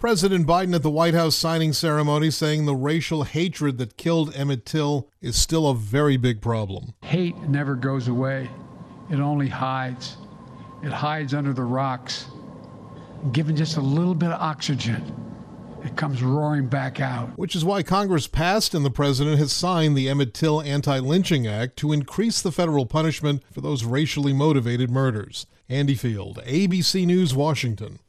President Biden at the White House signing ceremony saying the racial hatred that killed Emmett Till is still a very big problem. Hate never goes away, it only hides. It hides under the rocks. Given just a little bit of oxygen, it comes roaring back out. Which is why Congress passed and the president has signed the Emmett Till Anti Lynching Act to increase the federal punishment for those racially motivated murders. Andy Field, ABC News, Washington.